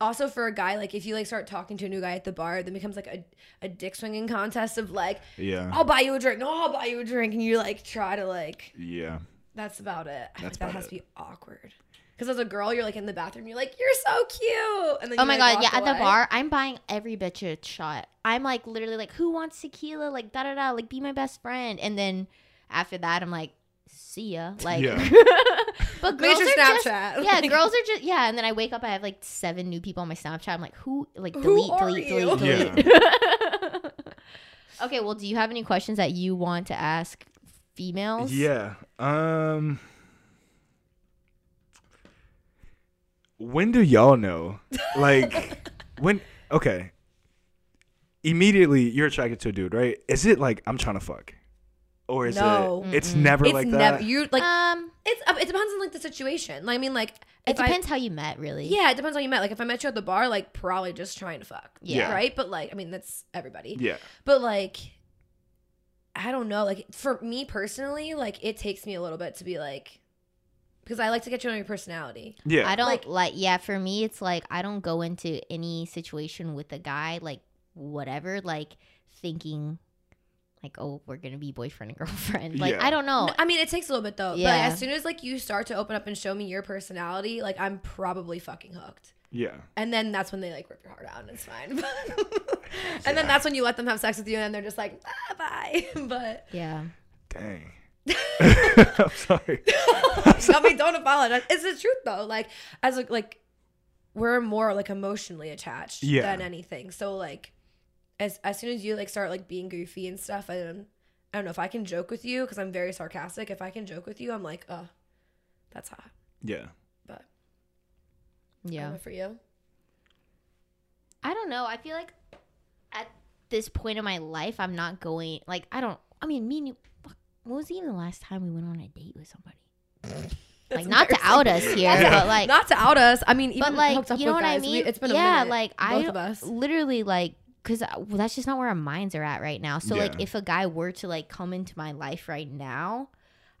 also for a guy, like if you like start talking to a new guy at the bar, then becomes like a, a dick swinging contest of like, Yeah. I'll buy you a drink. No, I'll buy you a drink, and you like try to like. Yeah. That's about it. I That's think that about has to be awkward. Because as a girl, you're like in the bathroom, you're like, you're so cute, and then Oh you, my like, god, yeah, walk at the bar, I'm buying every bitch a shot. I'm like literally like, who wants tequila? Like da da da, like be my best friend. And then after that, I'm like, see ya. Like, Yeah. but girls your are just yeah, Like, girls are just yeah. And then I wake up, I have like seven new people on my Snapchat. I'm like, who? Like Who delete, are delete, delete, delete. okay, well, do you have any questions that you want to ask females? Yeah. Um. When do y'all know? Like, when? Okay. Immediately, you're attracted to a dude, right? Is it like I'm trying to fuck, or is No. it? It's never it's like never that. you like. um, it's it depends on like the situation. Like I mean, like it if I- depends how you met, really. yeah, it depends how you met. Like if I met you at the bar, like probably just trying to fuck. Yeah. Right. But like I mean, that's everybody. yeah. But like, I don't know. Like for me personally, like it takes me a little bit to be like, because I like to get to know your personality. Yeah. I don't Like- like, yeah, for me it's like I don't go into any situation with a guy like whatever like thinking like oh we're going to be boyfriend and girlfriend. Like Yeah. I don't know. No, I mean, it takes a little bit though. But Yeah. like, as soon as like you start to open up and show me your personality, like I'm probably fucking hooked. yeah. And then that's when they like rip your heart out and it's fine. and then that's when you let them have sex with you and they're just like, ah, bye. but yeah. Dang. I'm sorry. I mean, don't apologize. It's the truth though. Like as a, like we're more like emotionally attached Yeah. than anything. So like as as soon as you like start like being goofy and stuff, I don't I don't know if I can joke with you because I'm very sarcastic. If I can joke with you, I'm like, oh, that's hot. Yeah. But I don't Yeah. for you. I don't know. I feel like at this point in my life I'm not going like I don't I mean me and you fuck, when was even the last time we went on a date with somebody? like not to out us here, Yeah. but like Not to out us. I mean, even but like up you know with what I mean? we- it's been a yeah, minute, like I both don't- of us. literally like because well, that's just not where our minds are at right now. So like if a guy were to like come into my life right now,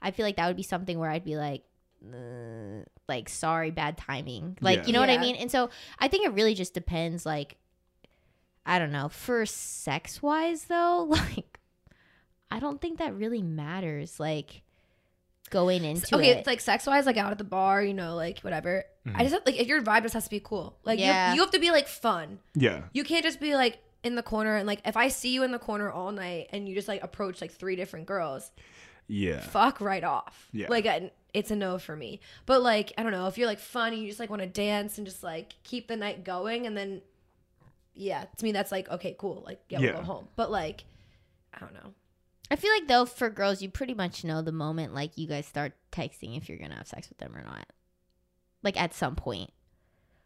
I feel like that would be something where I'd be like. "Uh, like sorry bad timing like Yeah. you know what i mean and so i think it really just depends like i don't know for sex wise though like i don't think that really matters like going into okay, it it's like sex wise, like out at the bar, you know, like whatever. Mhm. I just have, like if your vibe just has to be cool. Like you- Yeah. you, have to be like fun. Yeah. You can't just be like in the corner and like if I see you in the corner all night and you just like approach like three different girls, Yeah. fuck right off. Yeah. Like I, it's a no for me. But like I don't know if you're like fun and you just like want to dance and just like keep the night going and then yeah, to me that's like okay, cool. Like yeah, Yeah. we'll go home. But like I don't know. I feel like though for girls, you pretty much know the moment like you guys start texting if you're gonna have sex with them or not. Like at some point.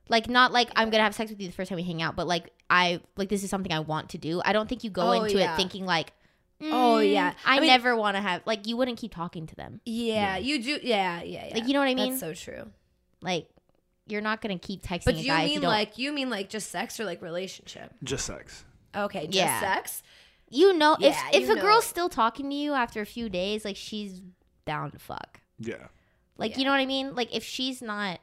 Like not like I'm gonna have sex with you the first time we hang out, but like I like this is something I want to do. I don't think you go Oh, into yeah. it thinking like, Oh, "Mm, yeah. I, I mean- never want to have like you wouldn't keep talking to them. Yeah, you do. Yeah, yeah, yeah. Like you know what I mean? That's so true. like you're not gonna keep texting But a you guy if you mean don't. like you mean like just sex or like relationship? Just sex. Okay, just Yeah. sex. You know Yeah, if if you a girl's still talking to you after a few days, like she's down to fuck. Yeah. Like Yeah. you know what I mean? Like if she's not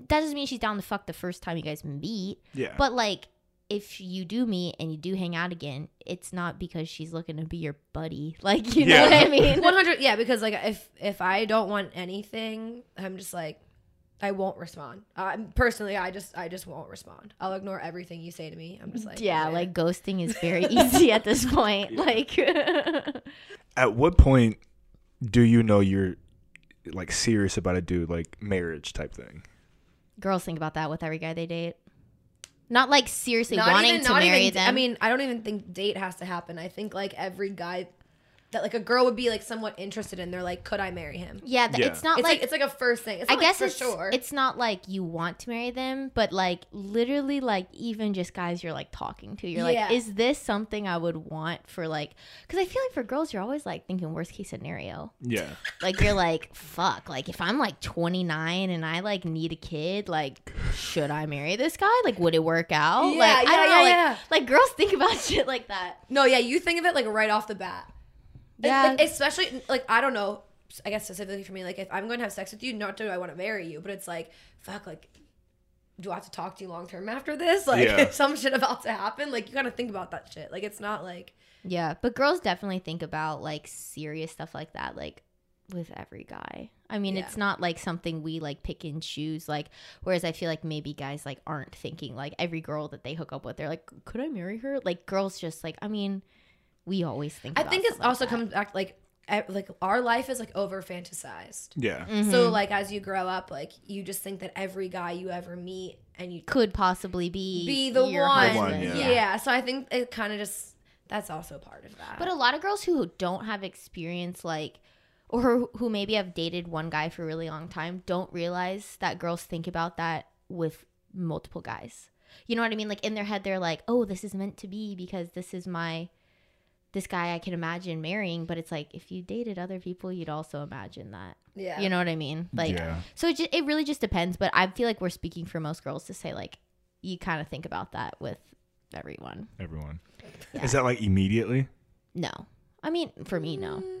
that doesn't mean she's down to fuck the first time you guys meet. Yeah. But like if you do meet and you do hang out again, it's not because she's looking to be your buddy. Like you Yeah. know what I mean? One hundred. Yeah, because like if if I don't want anything, I'm just like I won't respond. Uh, personally, I just I just won't respond. I'll ignore everything you say to me. I'm just like yeah, like ghosting is very easy at this point. Yeah. Like At what point do you know you're like serious about a dude, like marriage type thing? girls think about that with every guy they date. Not like seriously Not wanting even- to not marry even- them. I mean, I don't even think date has to happen. I think like every guy that like a girl would be like somewhat interested in. They're like, could I marry him? yeah, th- Yeah. it's not It's like, like it's like a first thing. It's I not, like, guess for it's sure. it's not like you want to marry them, but like literally like even just guys you're like talking to, you're Yeah. like, is this something I would want for like? Because I feel like for girls you're always like thinking worst case scenario. Yeah. Like you're like fuck, like if I'm like 29 and I like need a kid, like should I marry this guy? Like would it work out? Yeah, like I yeah, don't know, yeah, like, yeah. like girls think about shit like that. No, yeah, you think of it like right off the bat. It- Yeah. like, especially like I don't know. I guess specifically for me, like if I'm going to have sex with you, not do I want to marry you, but it's like fuck, like do I have to talk to you long term after this? Like, Yeah. if some shit about to happen, like you gotta think about that shit. Like, it's not like Yeah, but girls definitely think about like serious stuff like that, like with every guy. I mean, Yeah. it's not like something we like pick and choose. Like, whereas I feel like maybe guys like aren't thinking like every girl that they hook up with, they're like, could I marry her? Like, girls just like, I mean, we always think. I about think it stuff like also that. comes back like like our life is like over fantasized. Yeah. Mm-hmm. So like as you grow up, like you just think that every guy you ever meet and you could possibly be be the one. The one, yeah. yeah. So I think it kind of just that's also part of that. But a lot of girls who don't have experience, like, or who- who maybe have dated one guy for a really long time, don't realize that girls think about that with multiple guys. You know what I mean? Like in their head, they're like, "Oh, this is meant to be because this is my, this guy I can imagine marrying." But it's like if you dated other people, you'd also imagine that. yeah. You know what I mean? Like, yeah. so it, ju- it really just depends. But I feel like we're speaking for most girls to say like, you kind of think about that with everyone. Everyone. Yeah. Is that like immediately? No, I mean for me, no. Mm.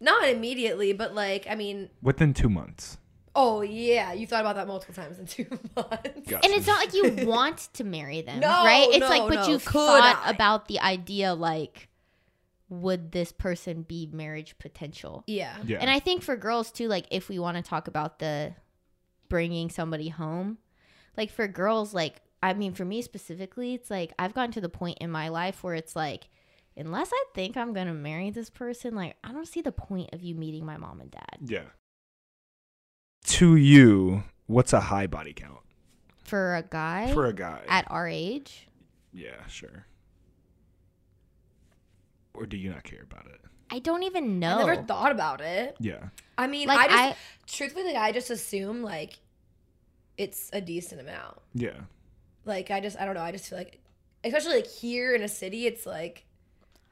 not immediately, but like I mean, Within two months. oh yeah, you thought about that multiple times in two months. Gotcha. And it's not like you want to marry them, No, right? It's no, like, but no. you Could thought I? about the idea, like, would this person be marriage potential? Yeah. Yeah. And I think for girls too, like, if we want to talk about the bringing somebody home, like for girls, like, I mean, for me specifically, it's like I've gotten to the point in my life where it's like, unless I think I'm gonna marry this person, like, I don't see the point of you meeting my mom and dad. yeah. To you, what's a high body count For a guy for a guy? at our age, yeah, sure. Or do you not care about it? I don't even know. I never thought about it. Yeah. I mean, Like, I just I- truthfully, like, I just assume like it's a decent amount. Yeah. Like I just, I don't know. I just feel like, especially like here in a city, it's like,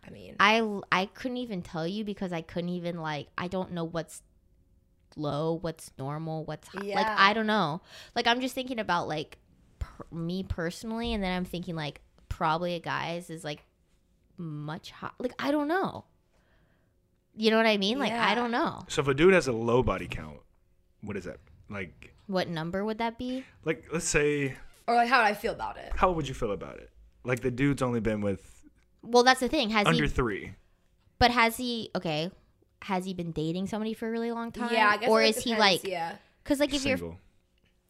I mean, I I couldn't even tell you because I couldn't even like I don't know what's low, what's normal, what's high. like I don't know. Like I'm just thinking about like per- me personally, and then I'm thinking like probably a guy's is like much hot. Like I don't know. You know what I mean? Like I don't know So if a dude has a low body count, what is that? Like what number would that be. like let's say or like how would I feel about it? how would you feel about it? Like the dude's only been with Well, that's the thing. Has under he? 3. But has he? Okay. Has he been dating somebody for a really long time? Yeah, I guess. Or it is he depends, like? yeah, Because like if you're single.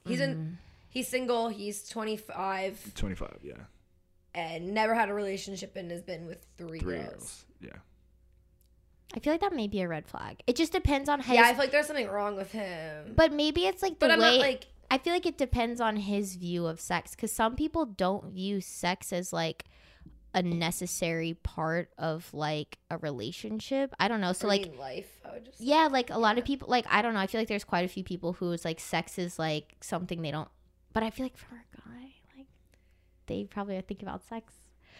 he's Mm. in, he's single. He's twenty five 25, yeah. And never had a relationship and has been with three, 3 girls. girls. Yeah. I feel like that may be a red flag. It just depends on his. Yeah, I feel like there's something wrong with him. but maybe it's like the But I'm way. not like I feel like it depends on his view of sex because some people don't view sex as like a necessary part of like a relationship. I don't know. So like life. I would just yeah, like a lot of people like I don't know. I feel like there's quite a few people who is like sex is like something they don't. But I feel like for a guy, like they probably are thinking about sex.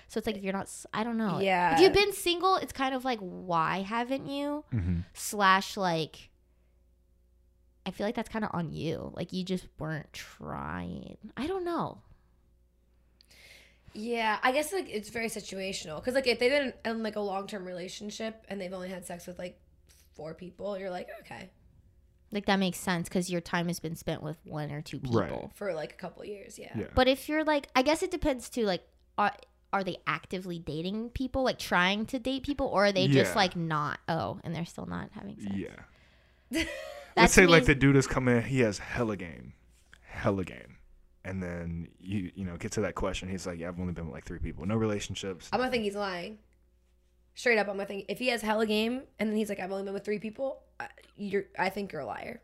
So it's like if you're not, I don't know. Yeah. If you've been single, it's kind of like why haven't you? Mm-hmm. slash like I feel like that's kind of on you. Like you just weren't trying. I don't know. Yeah, I guess like it's very situational because like if they've been in like a long term relationship and they've only had sex with like four people, you're like okay Like that makes sense because your time has been spent with one or two people. Right. for like a couple years. Yeah. Yeah. But if you're like, I guess it depends too. Like, are are they actively dating people, like trying to date people, or are they just like not? Oh, and they're still not having sex. Yeah. Let's say me like the dude is coming he has hella game, hella game, and then you you know get to that question. He's like, yeah, I've only been with like three people, no relationships. I'm gonna think he's lying. Straight up, I'm gonna think if he has hella game and then he's like I've only been with three people, I, you're I think you're a liar.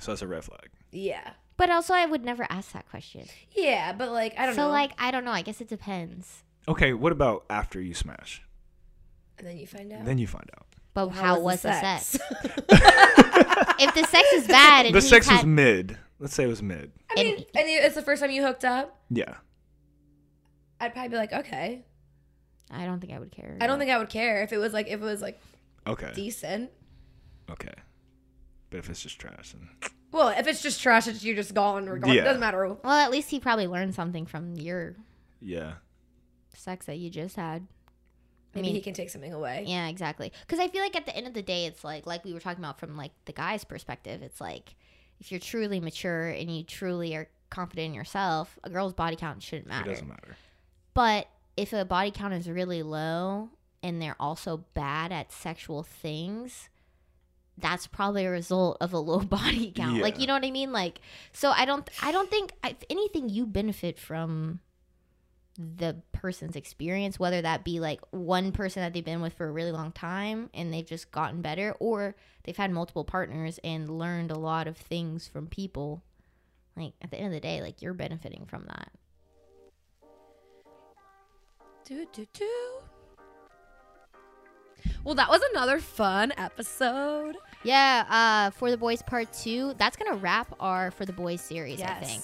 So that's a red flag. Yeah. But also, I would never ask that question. Yeah, but like I don't so know. So, like, I don't know. I guess it depends. Okay, what about after you smash? and then you find out. Then you find out. But Well, how, was the sex? sex? if the sex is bad and the he's sex was mid. Let's say it was mid. I mean, And- and it's the first time you hooked up. Yeah. I'd probably be like, okay. I don't think I would care. I don't think I would care if it was like if it was like Okay. decent. Okay. But if it's just trash, then Well, if it's just trash, it's you're just gone. Regardless, Yeah. it doesn't matter. Well, at least he probably learned something from your yeah. sex that you just had. I Maybe mean- he can take something away. Yeah, exactly. Because I feel like at the end of the day, it's like like we were talking about from like the guy's perspective. It's like if you're truly mature and you truly are confident in yourself, a girl's body count shouldn't matter. It matter. doesn't matter. But if a body count is really low and they're also bad at sexual things, that's probably a result of a low body count. Like you know what I mean? Like so I don't I don't think if anything you benefit from the person's experience whether that be like one person that they've been with for a really long time and they've just gotten better or they've had multiple partners and learned a lot of things from people like at the end of the day like you're benefiting from that Do, do, do. Well, that was another fun episode. Yeah, uh, for the boys part two, that's gonna wrap our for the boys series. I think.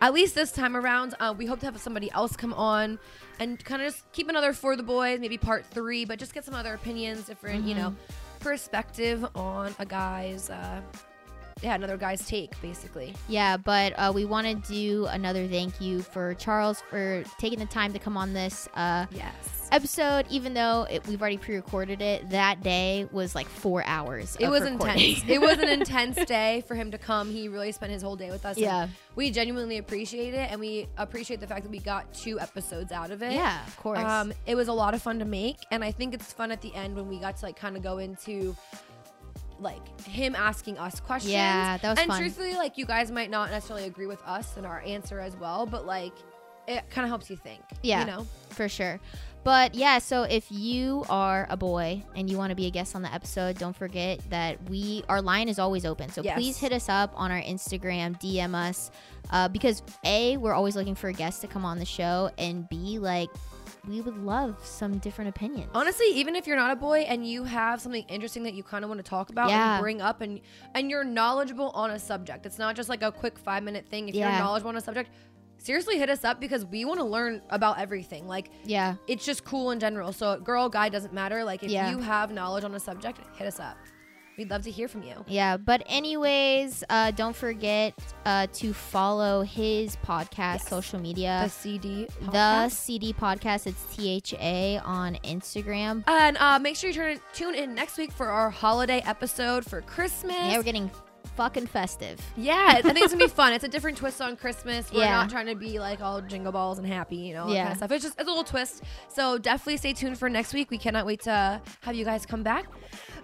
At least this time around, uh, we hope to have somebody else come on and kind of just keep another for the boys, maybe part three, but just get some other opinions, different, you know, perspective on a guy's, uh, yeah, another guy's take, basically. Yeah, but uh, we want to do another thank you for Charles for taking the time to come on this uh, Yes. episode. Even though it, we've already pre-recorded it, that day was like four hours. It was recording. intense. it was an intense day for him to come. He really spent his whole day with us. Yeah. we genuinely appreciate it, and we appreciate the fact that we got two episodes out of it. yeah, of course. Um, it was a lot of fun to make, and I think it's fun at the end when we got to like kind of go into like him asking us questions. Yeah, that was and fun. truthfully, like you guys might not necessarily agree with us and our answer as well, but like it kind of helps you think. Yeah. you know. for sure. But yeah, so if you are a boy and you want to be a guest on the episode, don't forget that we our line is always open. So Yes. please hit us up on our Instagram, DM us, uh, because a we're always looking for a guest to come on the show, and b like we would love some different opinions. Honestly, even if you're not a boy and you have something interesting that you kind of want to talk about Yeah. and bring up, and and you're knowledgeable on a subject, it's not just like a quick five minute thing. If Yeah. you're knowledgeable on a subject, seriously hit us up because we want to learn about everything. Like yeah, it's just cool in general. So girl, guy doesn't matter. Like if Yeah. you have knowledge on a subject, hit us up. We'd love to hear from you. yeah. But anyways, uh, don't forget uh, to follow his podcast, Yes. social media. The CD. the podcast. CD podcast. It's T H A on Instagram. and uh, make sure you turn tune in next week for our holiday episode for Christmas. Yeah, we're getting fucking festive. Yeah, I think it's gonna be fun. It's a different twist on Christmas. We're Yeah. not trying to be like all jingle balls and happy, you know, all that Yeah. kind of stuff. It's just it's a little twist. So definitely stay tuned for next week. We cannot wait to have you guys come back.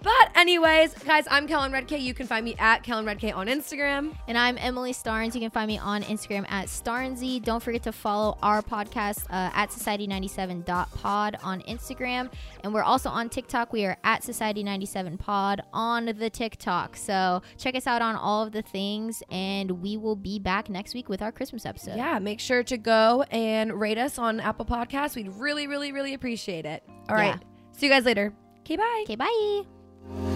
But anyways, guys, I'm Kellen Redk. You can find me at Kellen Redk on Instagram. And I'm Emily Starnes. You can find me on Instagram at Starnsy. Don't forget to follow our podcast uh, at society97.pod on Instagram. And we're also on TikTok. We are at society97pod on the TikTok. So check us out on all of the things. And we will be back next week with our Christmas episode. Yeah, make sure to go and rate us on Apple Podcasts. We'd really, really, really appreciate it. All right. Yeah. See you guys later. Okay, bye. Okay, bye.